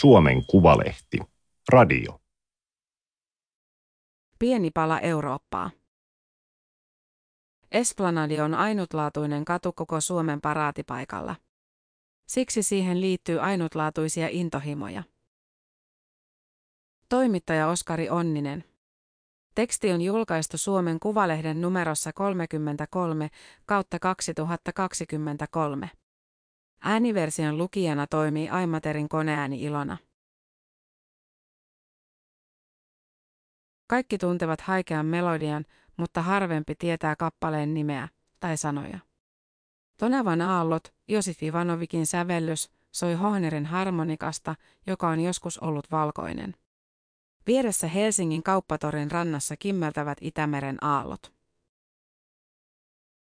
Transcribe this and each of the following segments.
Suomen Kuvalehti. Radio. Pieni pala Eurooppaa. Esplanadi on ainutlaatuinen katu koko Suomen paraatipaikalla. Siksi siihen liittyy ainutlaatuisia intohimoja. Toimittaja Oskari Onninen. Teksti on julkaistu Suomen Kuvalehden numerossa 33 kautta 2023. Ääniversion lukijana toimii Aimaterin koneääni Ilona. Kaikki tuntevat haikean melodian, mutta harvempi tietää kappaleen nimeä tai sanoja. Tonavan aallot, Josif Ivanovikin sävellys, soi Hohnerin harmonikasta, joka on joskus ollut valkoinen. Vieressä Helsingin kauppatorin rannassa kimmeltävät Itämeren aallot.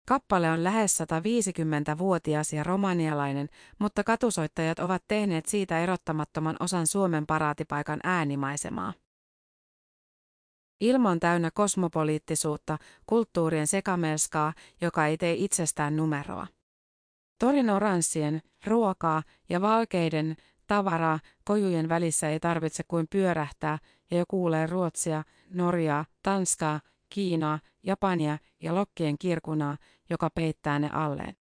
Kappale on lähes 150-vuotias ja romanialainen, mutta katusoittajat ovat tehneet siitä erottamattoman osan Suomen paraatipaikan äänimaisemaa. Ilma on täynnä kosmopoliittisuutta, kulttuurien sekamelskaa, joka ei tee itsestään numeroa. Torin oranssien, ruokaa ja valkeiden, tavaraa, kojujen välissä ei tarvitse kuin pyörähtää, ja jo kuulee Ruotsia, Norjaa, Tanskaa, Kiinaa, Japania ja lokkien kirkunaa, joka peittää ne alleen.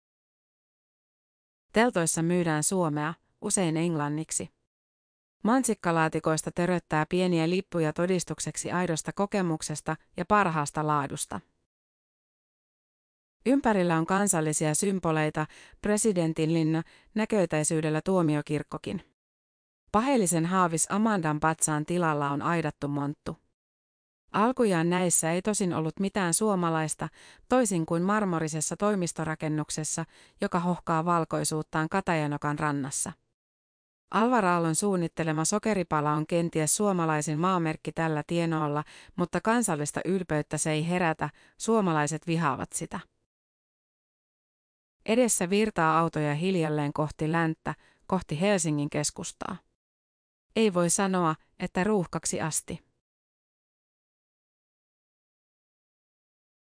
Teltoissa myydään suomea, usein englanniksi. Mansikkalaatikoista töröttää pieniä lippuja todistukseksi aidosta kokemuksesta ja parhaasta laadusta. Ympärillä on kansallisia symboleita, presidentinlinna, näköitäisyydellä tuomiokirkkokin. Paheellisen haavis Amandan patsaan tilalla on aidattu monttu. Alkujaan näissä ei tosin ollut mitään suomalaista, toisin kuin marmorisessa toimistorakennuksessa, joka hohkaa valkoisuuttaan Katajanokan rannassa. Alvaraallon suunnittelema sokeripala on kenties suomalaisin maamerkki tällä tienoilla, mutta kansallista ylpeyttä se ei herätä, suomalaiset vihaavat sitä. Edessä virtaa autoja hiljalleen kohti länttä, kohti Helsingin keskustaa. Ei voi sanoa, että ruuhkaksi asti.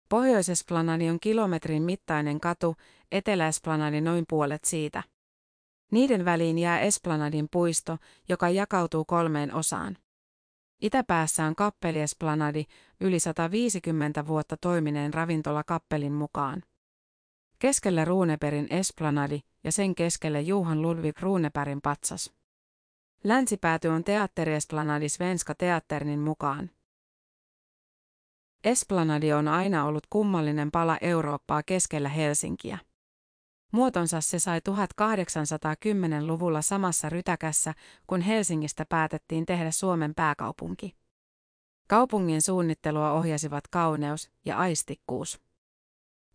Pohjoisesplanadi on kilometrin mittainen katu, Eteläesplanadi noin puolet siitä. Niiden väliin jää Esplanadin puisto, joka jakautuu kolmeen osaan. Itäpäässä on Kappeliesplanadi, yli 150 vuotta toimineen ravintola Kappelin mukaan. Keskellä Ruuneperin Esplanadi ja sen keskelle Juhan Ludwig Ruunepärin patsas. Länsipääty on Teatteriesplanadi Svenska Teatternin mukaan. Esplanadi on aina ollut kummallinen pala Eurooppaa keskellä Helsinkiä. Muotonsa se sai 1810-luvulla samassa rytäkässä, kun Helsingistä päätettiin tehdä Suomen pääkaupunki. Kaupungin suunnittelua ohjasivat kauneus ja aistikkuus.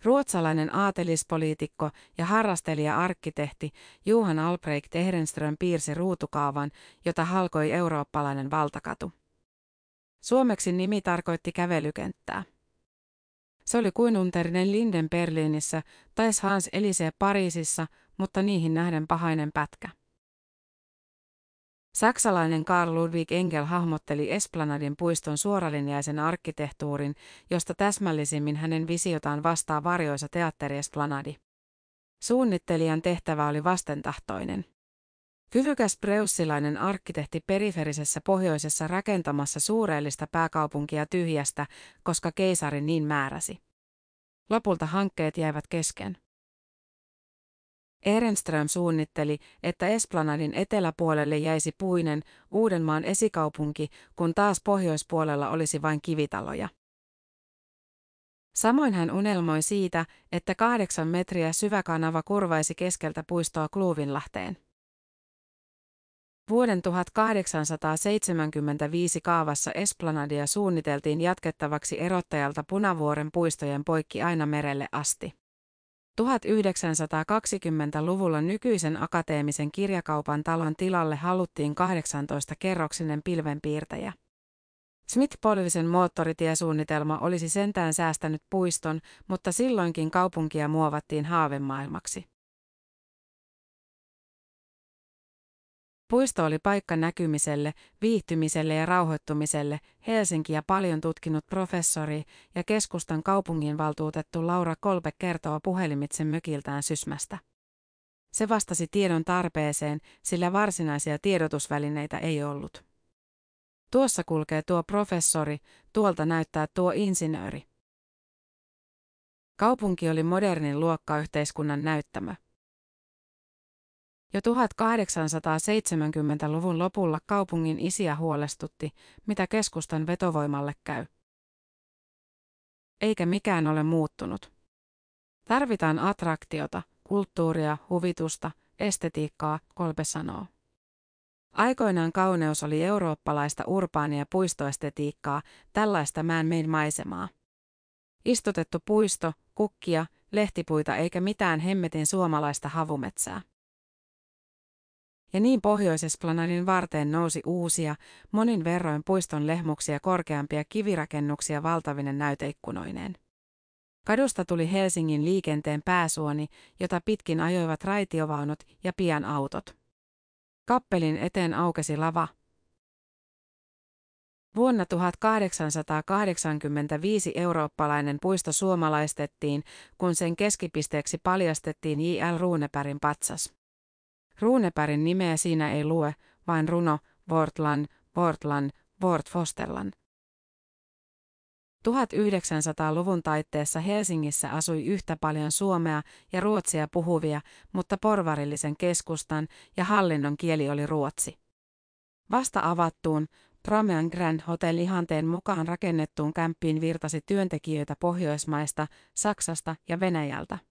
Ruotsalainen aatelispoliitikko ja harrastelija-arkkitehti Johan Albrecht Ehrenström piirsi ruutukaavan, jota halkoi eurooppalainen valtakatu. Suomeksi nimi tarkoitti kävelykenttää. Se oli kuin unterinen Linden Berliinissä tai Hans Elise Pariisissa, mutta niihin nähden pahainen pätkä. Saksalainen Karl Ludwig Engel hahmotteli Esplanadin puiston suoralinjaisen arkkitehtuurin, josta täsmällisimmin hänen visiotaan vastaa varjoisa teatteri Esplanadi. Suunnittelijan tehtävä oli vastentahtoinen. Kyvykäs preussilainen arkkitehti periferisessä pohjoisessa rakentamassa suureellista pääkaupunkia tyhjästä, koska keisari niin määräsi. Lopulta hankkeet jäivät kesken. Ehrenström suunnitteli, että Esplanadin eteläpuolelle jäisi puinen, Uudenmaan esikaupunki, kun taas pohjoispuolella olisi vain kivitaloja. Samoin hän unelmoi siitä, että kahdeksan metriä syvä kanava kurvaisi keskeltä puistoa Kluuvinlahteen. Vuoden 1875 kaavassa Esplanadia suunniteltiin jatkettavaksi erottajalta Punavuoren puistojen poikki aina merelle asti. 1920-luvulla nykyisen akateemisen kirjakaupan talon tilalle haluttiin 18-kerroksinen pilvenpiirtäjä. Smith-Polvisen moottoritiesuunnitelma olisi sentään säästänyt puiston, mutta silloinkin kaupunkia muovattiin haavemaailmaksi. Puisto oli paikka näkymiselle, viihtymiselle ja rauhoittumiselle, Helsinkiä paljon tutkinut professori ja keskustan kaupunginvaltuutettu Laura Kolbe kertoo puhelimitse mökiltään Sysmästä. Se vastasi tiedon tarpeeseen, sillä varsinaisia tiedotusvälineitä ei ollut. Tuossa kulkee tuo professori, tuolta näyttää tuo insinööri. Kaupunki oli modernin luokkayhteiskunnan näyttämö. Jo 1870-luvun lopulla kaupungin isiä huolestutti, mitä keskustan vetovoimalle käy. Eikä mikään ole muuttunut. Tarvitaan attraktiota, kulttuuria, huvitusta, estetiikkaa, Kolbe sanoo. Aikoinaan kauneus oli eurooppalaista urbaania puistoestetiikkaa, tällaista man maisemaa. Istutettu puisto, kukkia, lehtipuita eikä mitään hemmetin suomalaista havumetsää. Ja niin Pohjoisesplanadin varteen nousi uusia, monin verroin puiston lehmuksia korkeampia kivirakennuksia valtavinen näyteikkunoineen. Kadusta tuli Helsingin liikenteen pääsuoni, jota pitkin ajoivat raitiovaunut ja pian autot. Kappelin eteen aukesi lava. Vuonna 1885 eurooppalainen puisto suomalaistettiin, kun sen keskipisteeksi paljastettiin J.L. Ruunepärin patsas. Ruunepärin nimeä siinä ei lue, vain runo, Wortland, Wortland, Wortfosterland. 1900-luvun taitteessa Helsingissä asui yhtä paljon suomea ja ruotsia puhuvia, mutta porvarillisen keskustan ja hallinnon kieli oli ruotsi. Vasta avattuun, Pramean Grand Hotel ihanteen mukaan rakennettuun kämppiin virtasi työntekijöitä Pohjoismaista, Saksasta ja Venäjältä.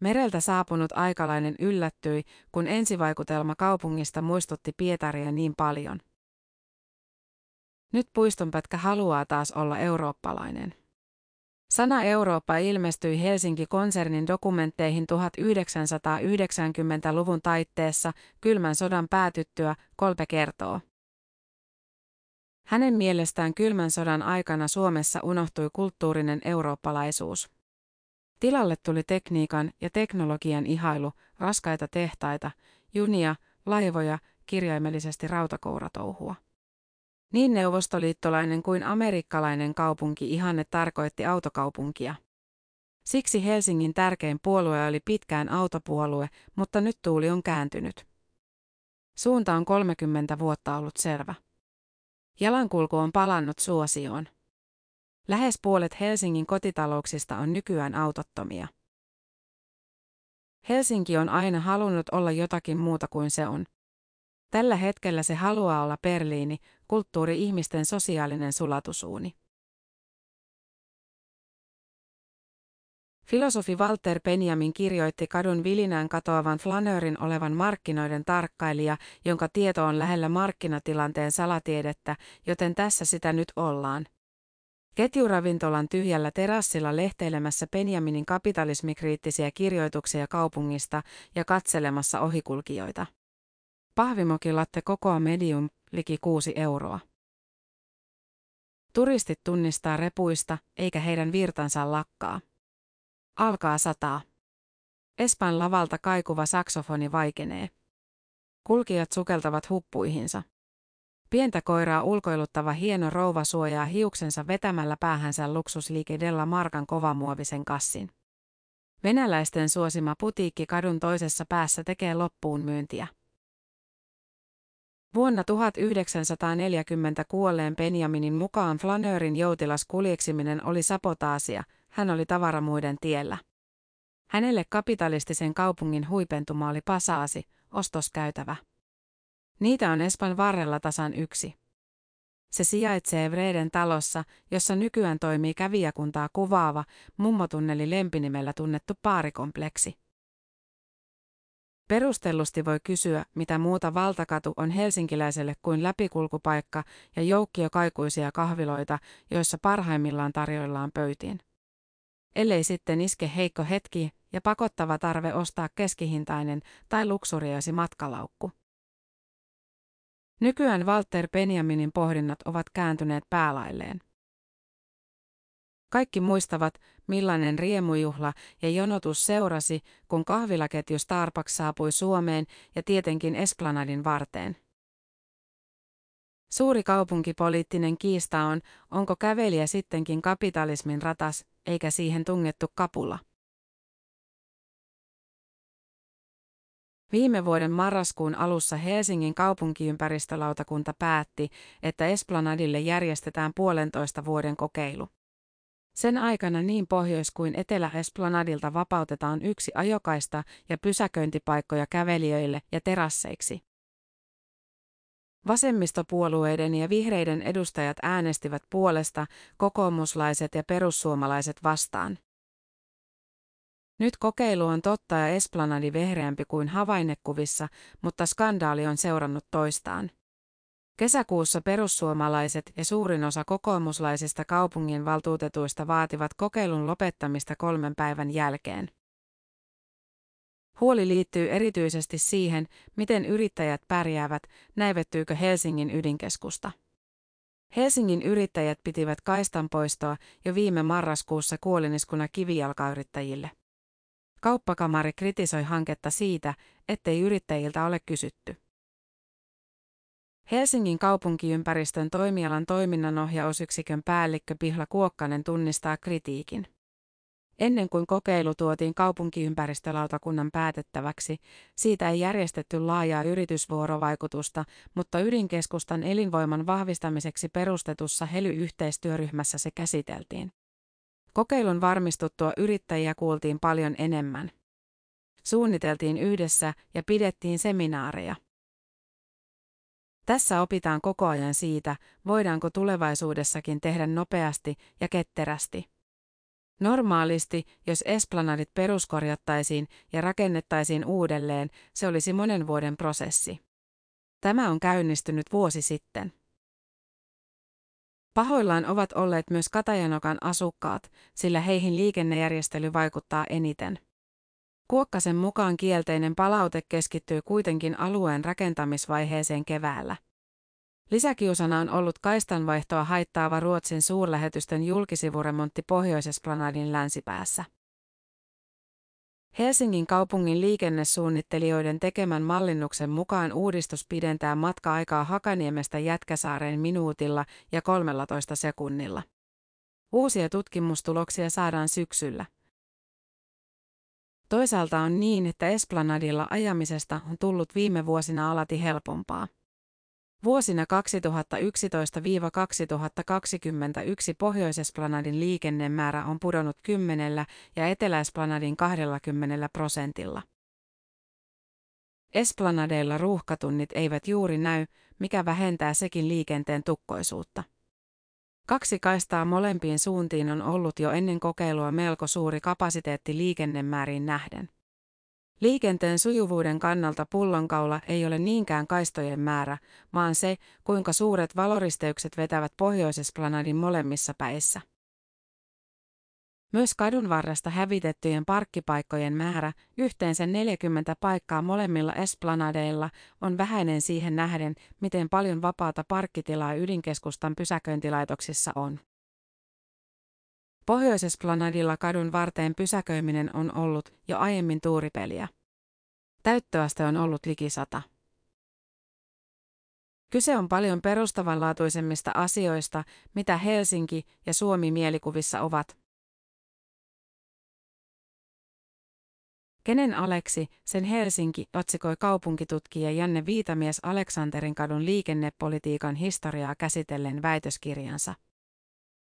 Mereltä saapunut aikalainen yllättyi, kun ensivaikutelma kaupungista muistutti Pietaria niin paljon. Nyt puistonpätkä haluaa taas olla eurooppalainen. Sana Eurooppa ilmestyi Helsinki-konsernin dokumentteihin 1990-luvun taitteessa kylmän sodan päätyttyä, Kolpe kertoo. Hänen mielestään kylmän sodan aikana Suomessa unohtui kulttuurinen eurooppalaisuus. Tilalle tuli tekniikan ja teknologian ihailu, raskaita tehtaita, junia, laivoja, kirjaimellisesti rautakouratouhua. Niin neuvostoliittolainen kuin amerikkalainen kaupunki ihanne tarkoitti autokaupunkia. Siksi Helsingin tärkein puolue oli pitkään autopuolue, mutta nyt tuuli on kääntynyt. Suunta on 30 vuotta ollut selvä. Jalankulku on palannut suosioon. Lähes puolet Helsingin kotitalouksista on nykyään autottomia. Helsinki on aina halunnut olla jotakin muuta kuin se on. Tällä hetkellä se haluaa olla Berliini, kulttuuri-ihmisten sosiaalinen sulatusuuni. Filosofi Walter Benjamin kirjoitti kadun vilinään katoavan flanöörin olevan markkinoiden tarkkailija, jonka tieto on lähellä markkinatilanteen salatiedettä, joten tässä sitä nyt ollaan. Ketjuravintolan tyhjällä terassilla lehteilemässä Benjaminin kapitalismikriittisiä kirjoituksia kaupungista ja katselemassa ohikulkijoita. Pahvimokilatte kokoa medium, liki kuusi euroa. Turistit tunnistaa repuista, eikä heidän virtansa lakkaa. Alkaa sataa. Espan lavalta kaikuva saksofoni vaikenee. Kulkijat sukeltavat huppuihinsa. Pientä koiraa ulkoiluttava hieno rouva suojaa hiuksensa vetämällä päähänsä luksusliike Della Markan kovamuovisen kassin. Venäläisten suosima putiikki kadun toisessa päässä tekee loppuun myyntiä. Vuonna 1940 kuolleen Benjaminin mukaan flanöörin joutilas kuljeksiminen oli sapotaasia, hän oli tavaramuiden tiellä. Hänelle kapitalistisen kaupungin huipentuma oli pasaasi, ostoskäytävä. Niitä on Espan varrella tasan yksi. Se sijaitsee Vreden talossa, jossa nykyään toimii kävijäkuntaa kuvaava, mummotunneli lempinimellä tunnettu paarikompleksi. Perustellusti voi kysyä, mitä muuta valtakatu on helsinkiläiselle kuin läpikulkupaikka ja joukkio kaikuisia kahviloita, joissa parhaimmillaan tarjoillaan pöytiin. Ellei sitten iske heikko hetki ja pakottava tarve ostaa keskihintainen tai luksuriasi matkalaukku. Nykyään Walter Benjaminin pohdinnat ovat kääntyneet päälailleen. Kaikki muistavat, millainen riemujuhla ja jonotus seurasi, kun kahvilaketju Starbucks saapui Suomeen ja tietenkin Esplanadin varteen. Suuri kaupunkipoliittinen kiista on, onko kävelijä sittenkin kapitalismin ratas, eikä siihen tungettu kapula. Viime vuoden marraskuun alussa Helsingin kaupunkiympäristölautakunta päätti, että Esplanadille järjestetään puolentoista vuoden kokeilu. Sen aikana niin Pohjois- kuin Etelä-Esplanadilta vapautetaan yksi ajokaista ja pysäköintipaikkoja kävelijöille ja terasseiksi. Vasemmistopuolueiden ja vihreiden edustajat äänestivät puolesta, kokoomuslaiset ja perussuomalaiset vastaan. Nyt kokeilu on totta ja Esplanadi vehreämpi kuin havainnekuvissa, mutta skandaali on seurannut toistaan. Kesäkuussa perussuomalaiset ja suurin osa kokoomuslaisista kaupungin valtuutetuista vaativat kokeilun lopettamista kolmen päivän jälkeen. Huoli liittyy erityisesti siihen, miten yrittäjät pärjäävät, näivettyykö Helsingin ydinkeskusta. Helsingin yrittäjät pitivät kaistan poistoa jo viime marraskuussa kuoliniskuna kivijalkayrittäjille. Kauppakamari kritisoi hanketta siitä, ettei yrittäjiltä ole kysytty. Helsingin kaupunkiympäristön toimialan toiminnanohjausyksikön päällikkö Pihla Kuokkanen tunnistaa kritiikin. Ennen kuin kokeilu tuotiin kaupunkiympäristölautakunnan päätettäväksi, siitä ei järjestetty laajaa yritysvuorovaikutusta, mutta ydinkeskustan elinvoiman vahvistamiseksi perustetussa HELY-yhteistyöryhmässä se käsiteltiin. Kokeilun varmistuttua yrittäjiä kuultiin paljon enemmän. Suunniteltiin yhdessä ja pidettiin seminaareja. Tässä opitaan koko ajan siitä, voidaanko tulevaisuudessakin tehdä nopeasti ja ketterästi. Normaalisti, jos esplanadit peruskorjattaisiin ja rakennettaisiin uudelleen, se olisi monen vuoden prosessi. Tämä on käynnistynyt vuosi sitten. Pahoillaan ovat olleet myös Katajanokan asukkaat, sillä heihin liikennejärjestely vaikuttaa eniten. Kuokkasen mukaan kielteinen palaute keskittyy kuitenkin alueen rakentamisvaiheeseen keväällä. Lisäkiusana on ollut kaistanvaihtoa haittaava Ruotsin suurlähetystön julkisivuremontti Pohjoisesplanadin länsipäässä. Helsingin kaupungin liikennesuunnittelijoiden tekemän mallinnuksen mukaan uudistus pidentää matka-aikaa Hakaniemestä Jätkäsaareen minuutilla ja 13 sekunnilla. Uusia tutkimustuloksia saadaan syksyllä. Toisaalta on niin, että Esplanadilla ajamisesta on tullut viime vuosina alati helpompaa. Vuosina 2011-2021 Pohjoisesplanadin liikennemäärä on pudonnut 10 ja Eteläesplanadin 20 prosentilla. Esplanadeilla ruuhkatunnit eivät juuri näy, mikä vähentää sekin liikenteen tukkoisuutta. Kaksi kaistaa molempiin suuntiin on ollut jo ennen kokeilua melko suuri kapasiteetti liikennemääriin nähden. Liikenteen sujuvuuden kannalta pullonkaula ei ole niinkään kaistojen määrä, vaan se, kuinka suuret valoristeykset vetävät pohjoisesplanadin molemmissa päissä. Myös kadun varresta hävitettyjen parkkipaikkojen määrä, yhteensä 40 paikkaa molemmilla esplanadeilla, on vähäinen siihen nähden, miten paljon vapaata parkkitilaa ydinkeskustan pysäköintilaitoksissa on. Pohjoisesplanadilla kadun varteen pysäköiminen on ollut jo aiemmin tuuripeliä. Täyttöaste on ollut liki sata. Kyse on paljon perustavanlaatuisemmista asioista, mitä Helsinki ja Suomi mielikuvissa ovat. Kenen Aleksi, sen Helsinki, otsikoi kaupunkitutkija Janne Viitamies Aleksanterin kadun liikennepolitiikan historiaa käsitellen väitöskirjansa.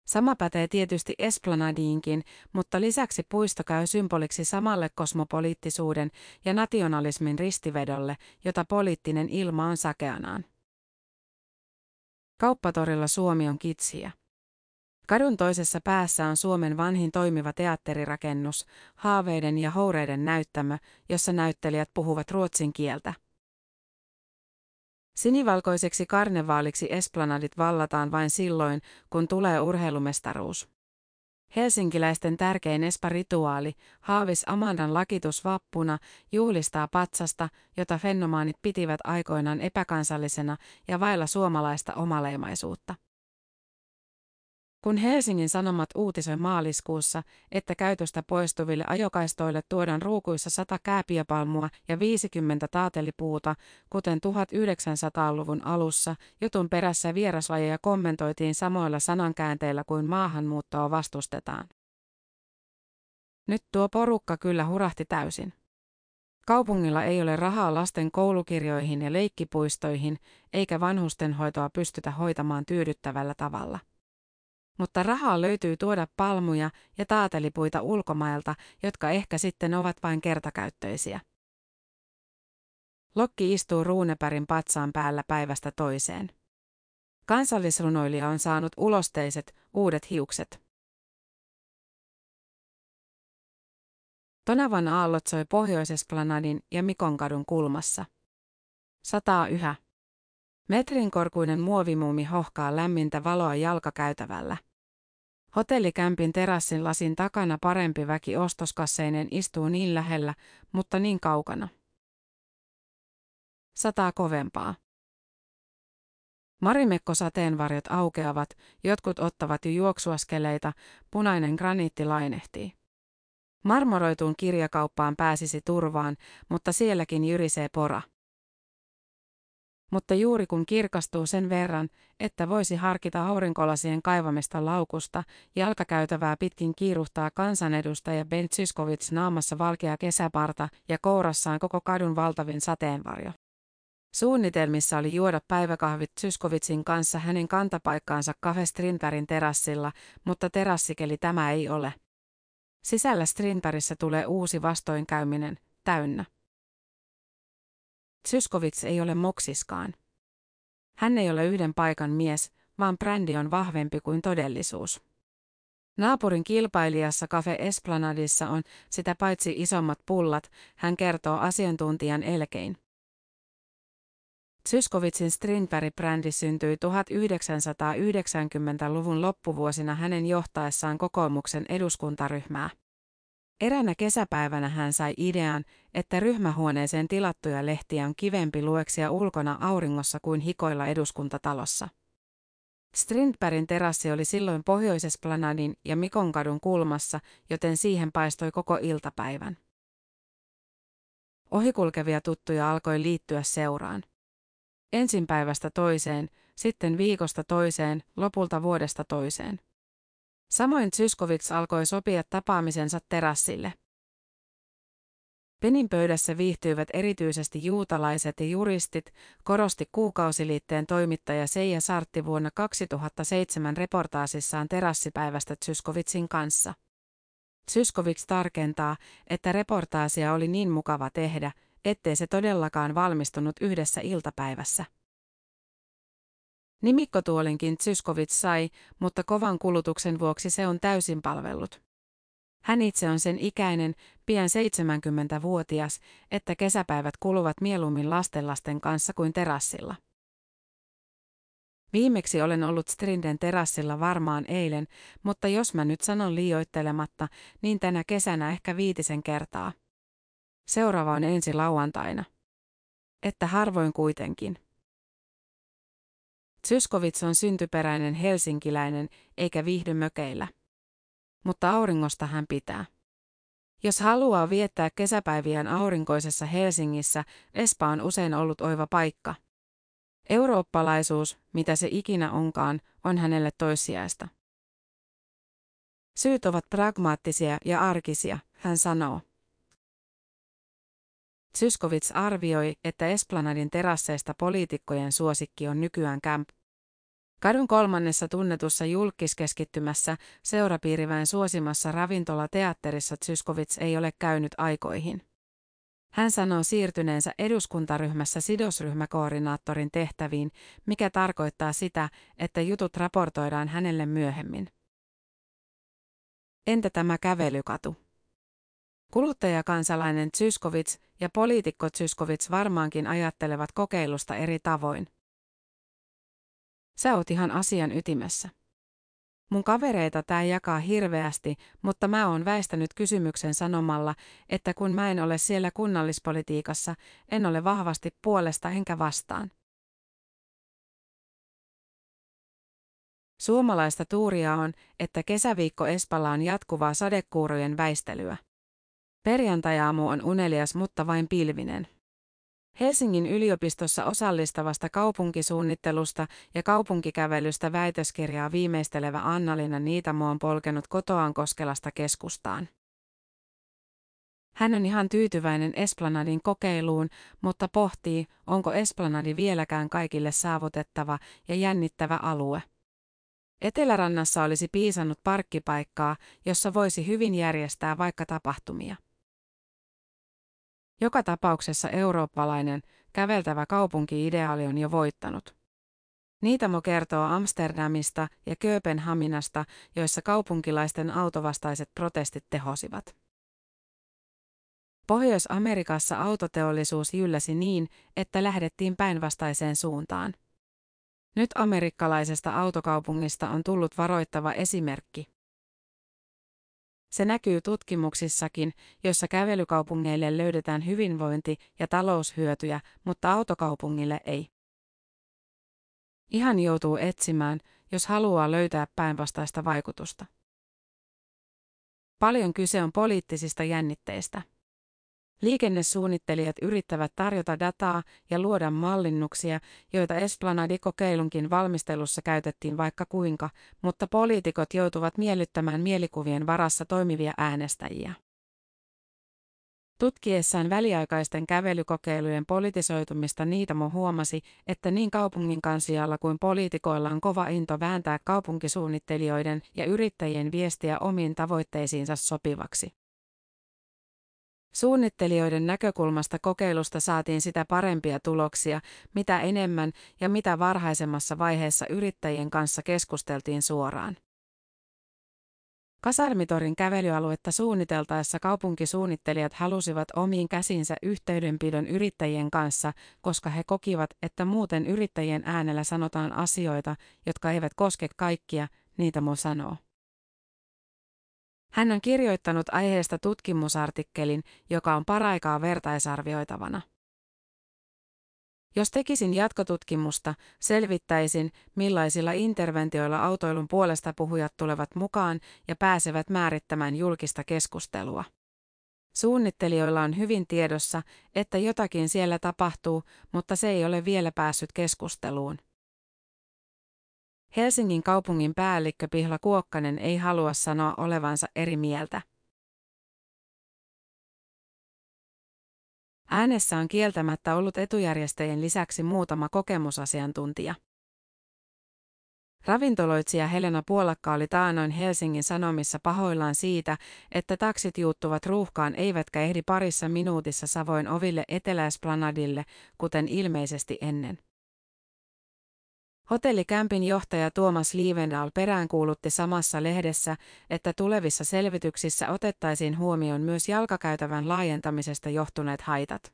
Sama pätee tietysti Esplanadiinkin, mutta lisäksi puisto käy symboliksi samalle kosmopoliittisuuden ja nationalismin ristivedolle, jota poliittinen ilma on sakeanaan. Kauppatorilla Suomi on kitsiä. Kadun toisessa päässä on Suomen vanhin toimiva teatterirakennus, haaveiden ja houreiden näyttämö, jossa näyttelijät puhuvat ruotsin kieltä. Sinivalkoiseksi karnevaaliksi esplanadit vallataan vain silloin, kun tulee urheilumestaruus. Helsinkiläisten tärkein esparituaali, Haavis Amandan lakitus vappuna, juhlistaa patsasta, jota fenomaanit pitivät aikoinaan epäkansallisena ja vailla suomalaista omaleimaisuutta. Kun Helsingin Sanomat uutisoi maaliskuussa, että käytöstä poistuville ajokaistoille tuodaan ruukuissa 100 kääpiöpalmua ja 50 taatelipuuta, kuten 1900-luvun alussa, jutun perässä vieraslajeja kommentoitiin samoilla sanankäänteillä kuin maahanmuuttoa vastustetaan. Nyt tuo porukka kyllä hurahti täysin. Kaupungilla ei ole rahaa lasten koulukirjoihin ja leikkipuistoihin, eikä vanhustenhoitoa pystytä hoitamaan tyydyttävällä tavalla. Mutta rahaa löytyy tuoda palmuja ja taatelipuita ulkomailta, jotka ehkä sitten ovat vain kertakäyttöisiä. Lokki istuu ruunepärin patsaan päällä päivästä toiseen. Kansallisrunoilija on saanut ulosteiset, uudet hiukset. Tonavan aallot soi Pohjoisesplanadin ja Mikonkadun kulmassa. Sataa yhä. Metrin korkuinen muovimuumi hohkaa lämmintä valoa jalkakäytävällä. Hotellikämpin terassin lasin takana parempi väki ostoskasseinen istuu niin lähellä, mutta niin kaukana. Sataa kovempaa. Marimekko sateenvarjot aukeavat, jotkut ottavat jo juoksuaskeleita, punainen graniitti lainehtii. Marmoroituun kirjakauppaan pääsisi turvaan, mutta sielläkin jyrisee pora. Mutta juuri kun kirkastuu sen verran, että voisi harkita aurinkolasien kaivamista laukusta, jalkakäytävää pitkin kiiruhtaa kansanedustaja Ben Zyskovits naamassa valkea kesäparta ja kourassaan koko kadun valtavin sateenvarjo. Suunnitelmissa oli juoda päiväkahvit Zyskovitsin kanssa hänen kantapaikkaansa Cafe Strindbergin terassilla, mutta terassikeli tämä ei ole. Sisällä Strindbergissä tulee uusi vastoinkäyminen, täynnä. Zyskovits ei ole moksiskaan. Hän ei ole yhden paikan mies, vaan brändi on vahvempi kuin todellisuus. Naapurin kilpailijassa Cafe Esplanadissa on sitä paitsi isommat pullat, hän kertoo asiantuntijan elkein. Zyskovitsin Strindberg-brändi syntyi 1990-luvun loppuvuosina hänen johtaessaan kokoomuksen eduskuntaryhmää. Eränä kesäpäivänä hän sai idean, että ryhmähuoneeseen tilattuja lehtiä on kivempi lueksia ulkona auringossa kuin hikoilla eduskuntatalossa. Strindbergin terassi oli silloin Pohjoisesplanadin ja Mikonkadun kulmassa, joten siihen paistoi koko iltapäivän. Ohikulkevia tuttuja alkoi liittyä seuraan. Ensin päivästä toiseen, sitten viikosta toiseen, lopulta vuodesta toiseen. Samoin Zyskovits alkoi sopia tapaamisensa terassille. Penin pöydässä viihtyivät erityisesti juutalaiset ja juristit, korosti kuukausiliitteen toimittaja Seija Sartti vuonna 2007 reportaasissaan terassipäivästä Zyskovitsin kanssa. Zyskovits tarkentaa, että reportaasia oli niin mukava tehdä, ettei se todellakaan valmistunut yhdessä iltapäivässä. Nimikkotuolinkin Zyskovits sai, mutta kovan kulutuksen vuoksi se on täysin palvellut. Hän itse on sen ikäinen, pian 70-vuotias, että kesäpäivät kuluvat mieluummin lastenlasten kanssa kuin terassilla. Viimeksi olen ollut Strinden terassilla varmaan eilen, mutta jos mä nyt sanon liioittelematta, niin tänä kesänä ehkä viitisen kertaa. Seuraava on ensi lauantaina. Että harvoin kuitenkin. Zyskovits on syntyperäinen helsinkiläinen, eikä viihdy mökeillä. Mutta auringosta hän pitää. Jos haluaa viettää kesäpäiviään aurinkoisessa Helsingissä, Espa on usein ollut oiva paikka. Eurooppalaisuus, mitä se ikinä onkaan, on hänelle toissijaista. Syyt ovat pragmaattisia ja arkisia, hän sanoo. Zyskovits arvioi, että Esplanadin terasseista poliitikkojen suosikki on nykyään Camp. Kadun kolmannessa tunnetussa julkiskeskittymässä seurapiiriväen suosimassa ravintolateatterissa Zyskovits ei ole käynyt aikoihin. Hän sanoo siirtyneensä eduskuntaryhmässä sidosryhmäkoordinaattorin tehtäviin, mikä tarkoittaa sitä, että jutut raportoidaan hänelle myöhemmin. Entä tämä kävelykatu? Kuluttajakansalainen Zyskovits ja poliitikko Zyskovits varmaankin ajattelevat kokeilusta eri tavoin. Sä oot ihan asian ytimessä. Mun kavereita tää jakaa hirveästi, mutta mä oon väistänyt kysymyksen sanomalla, että kun mä en ole siellä kunnallispolitiikassa, en ole vahvasti puolesta enkä vastaan. Suomalaista tuuria on, että kesäviikko Espalla on jatkuvaa sadekuurojen väistelyä. Perjantajaamu on unelias, mutta vain pilvinen. Helsingin yliopistossa osallistavasta kaupunkisuunnittelusta ja kaupunkikävelystä väitöskirjaa viimeistelevä Anna-Liina Niitamo on polkenut kotoaan Koskelasta keskustaan. Hän on ihan tyytyväinen Esplanadin kokeiluun, mutta pohtii, onko Esplanadi vieläkään kaikille saavutettava ja jännittävä alue. Etelärannassa olisi piisannut parkkipaikkaa, jossa voisi hyvin järjestää vaikka tapahtumia. Joka tapauksessa eurooppalainen, käveltävä kaupunki-ideaali on jo voittanut. Niitamo kertoo Amsterdamista ja Kööpenhaminasta, joissa kaupunkilaisten autovastaiset protestit tehosivat. Pohjois-Amerikassa autoteollisuus jylläsi niin, että lähdettiin päinvastaiseen suuntaan. Nyt amerikkalaisesta autokaupungista on tullut varoittava esimerkki. Se näkyy tutkimuksissakin, joissa kävelykaupungeille löydetään hyvinvointi- ja taloushyötyjä, mutta autokaupungille ei. Ihan joutuu etsimään, jos haluaa löytää päinvastaista vaikutusta. Paljon kyse on poliittisista jännitteistä. Liikennesuunnittelijat yrittävät tarjota dataa ja luoda mallinnuksia, joita Esplanadi-kokeilunkin valmistelussa käytettiin vaikka kuinka, mutta poliitikot joutuvat miellyttämään mielikuvien varassa toimivia äänestäjiä. Tutkiessaan väliaikaisten kävelykokeilujen politisoitumista Niitamo huomasi, että niin kaupungin kansialla kuin poliitikoilla on kova into vääntää kaupunkisuunnittelijoiden ja yrittäjien viestiä omiin tavoitteisiinsa sopivaksi. Suunnittelijoiden näkökulmasta kokeilusta saatiin sitä parempia tuloksia, mitä enemmän ja mitä varhaisemmassa vaiheessa yrittäjien kanssa keskusteltiin suoraan. Kasarmitorin kävelyaluetta suunniteltaessa kaupunkisuunnittelijat halusivat omiin käsinsä yhteydenpidon yrittäjien kanssa, koska he kokivat, että muuten yrittäjien äänellä sanotaan asioita, jotka eivät koske kaikkia, niitä mo sanoo. Hän on kirjoittanut aiheesta tutkimusartikkelin, joka on paraikaa vertaisarvioitavana. Jos tekisin jatkotutkimusta, selvittäisin, millaisilla interventioilla autoilun puolesta puhujat tulevat mukaan ja pääsevät määrittämään julkista keskustelua. Suunnittelijoilla on hyvin tiedossa, että jotakin siellä tapahtuu, mutta se ei ole vielä päässyt keskusteluun. Helsingin kaupungin päällikkö Pihla Kuokkanen ei halua sanoa olevansa eri mieltä. Äänessä on kieltämättä ollut etujärjestäjien lisäksi muutama kokemusasiantuntija. Ravintoloitsija Helena Puolakka oli taanoin Helsingin Sanomissa pahoillaan siitä, että taksit juuttuvat ruuhkaan eivätkä ehdi parissa minuutissa Savoin oville Eteläesplanadille, kuten ilmeisesti ennen. Hotellikämpin johtaja Tuomas Liivendal peräänkuulutti samassa lehdessä, että tulevissa selvityksissä otettaisiin huomioon myös jalkakäytävän laajentamisesta johtuneet haitat.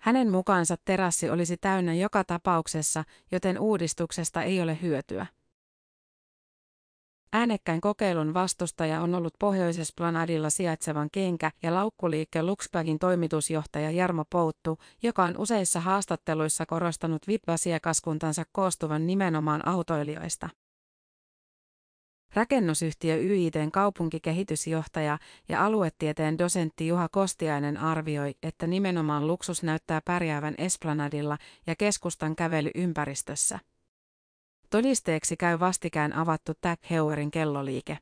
Hänen mukaansa terassi olisi täynnä joka tapauksessa, joten uudistuksesta ei ole hyötyä. Äänekkäin kokeilun vastustaja on ollut Pohjoisesplanadilla sijaitsevan kenkä- ja laukkuliikke Luxbagin toimitusjohtaja Jarmo Pouttu, joka on useissa haastatteluissa korostanut VIP-asiakaskuntansa koostuvan nimenomaan autoilijoista. Rakennusyhtiö YITn kaupunkikehitysjohtaja ja aluetieteen dosentti Juha Kostiainen arvioi, että nimenomaan luksus näyttää pärjäävän Esplanadilla ja keskustan kävelyympäristössä. Todisteeksi käy vastikään avattu Tag Heuerin kelloliike.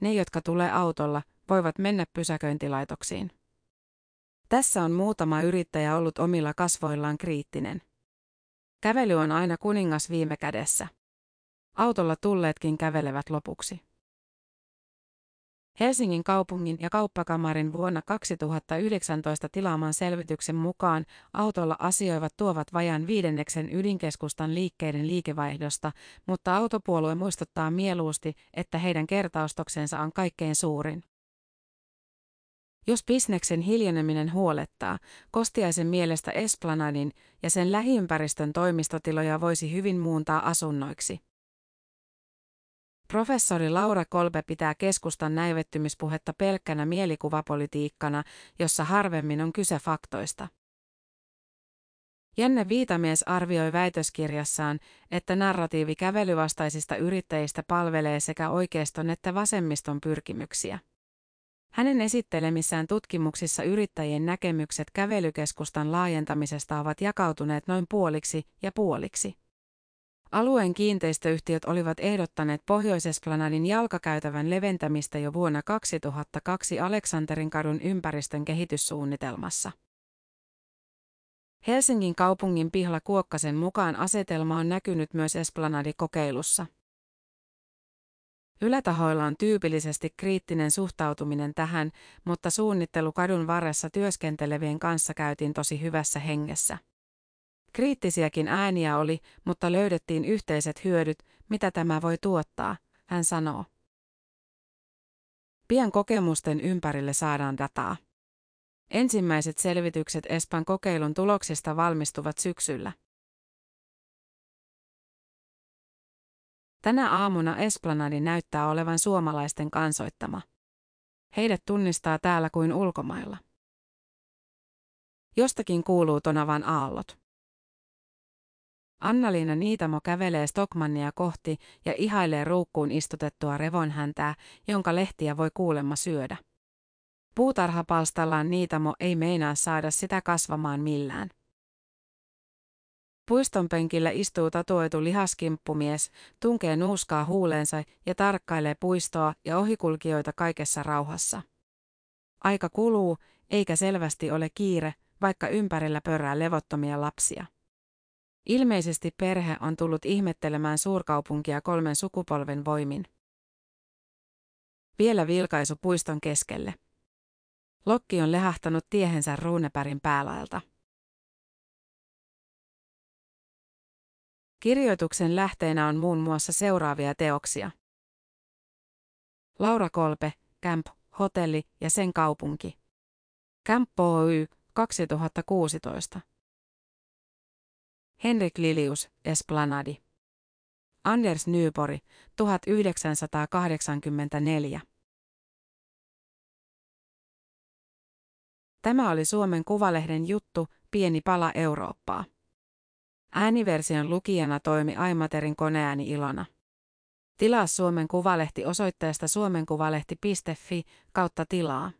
Ne, jotka tulee autolla, voivat mennä pysäköintilaitoksiin. Tässä on muutama yrittäjä ollut omilla kasvoillaan kriittinen. Kävely on aina kuningas viime kädessä. Autolla tulleetkin kävelevät lopuksi. Helsingin kaupungin ja kauppakamarin vuonna 2019 tilaaman selvityksen mukaan autolla asioivat tuovat vajan viidenneksen ydinkeskustan liikkeiden liikevaihdosta, mutta autopuolue muistuttaa mieluusti, että heidän kertaustoksensa on kaikkein suurin. Jos bisneksen hiljeneminen huolettaa, Kostiaisen mielestä Esplanadin ja sen lähiympäristön toimistotiloja voisi hyvin muuntaa asunnoiksi. Professori Laura Kolbe pitää keskustan näivettymispuhetta pelkkänä mielikuvapolitiikkana, jossa harvemmin on kyse faktoista. Jenne Viitamies arvioi väitöskirjassaan, että narratiivi kävelyvastaisista yrittäjistä palvelee sekä oikeiston että vasemmiston pyrkimyksiä. Hänen esittelemissään tutkimuksissa yrittäjien näkemykset kävelykeskustan laajentamisesta ovat jakautuneet noin puoliksi ja puoliksi. Alueen kiinteistöyhtiöt olivat ehdottaneet Pohjoisesplanadin jalkakäytävän leventämistä jo vuonna 2002 Aleksanterin kadun ympäristön kehityssuunnitelmassa. Helsingin kaupungin Pihla Kuokkasen mukaan asetelma on näkynyt myös Esplanadi-kokeilussa. Ylätahoilla on tyypillisesti kriittinen suhtautuminen tähän, mutta suunnittelu kadun varressa työskentelevien kanssa käytiin tosi hyvässä hengessä. Kriittisiäkin ääniä oli, mutta löydettiin yhteiset hyödyt, mitä tämä voi tuottaa, hän sanoo. Pian kokemusten ympärille saadaan dataa. Ensimmäiset selvitykset Espan kokeilun tuloksista valmistuvat syksyllä. Tänä aamuna Esplanadi näyttää olevan suomalaisten kansoittama. Heidät tunnistaa täällä kuin ulkomailla. Jostakin kuuluu tonavan aallot. Annaliina Niitamo kävelee Stockmannia kohti ja ihailee ruukkuun istutettua revonhäntää, jonka lehtiä voi kuulemma syödä. Puutarhapalstallaan Niitamo ei meinaa saada sitä kasvamaan millään. Puiston penkillä istuu tatuoitu lihaskimppumies, tunkee nuuskaa huuleensa ja tarkkailee puistoa ja ohikulkijoita kaikessa rauhassa. Aika kuluu, eikä selvästi ole kiire, vaikka ympärillä pörää levottomia lapsia. Ilmeisesti perhe on tullut ihmettelemään suurkaupunkia kolmen sukupolven voimin. Vielä vilkaisu puiston keskelle. Lokki on lehahtanut tiehensä Ruunepärin päälaelta. Kirjoituksen lähteenä on muun muassa seuraavia teoksia. Laura Kolpe, Camp, Hotelli ja sen kaupunki. Camp Oy, 2016. Henrik Lilius, Esplanadi. Anders Nypori, 1984. Tämä oli Suomen Kuvalehden juttu, pieni pala Eurooppaa. Ääniversion lukijana toimi Aimaterin koneääni Ilona. Tilaa Suomen Kuvalehti osoitteesta suomenkuvalehti.fi kautta tilaa.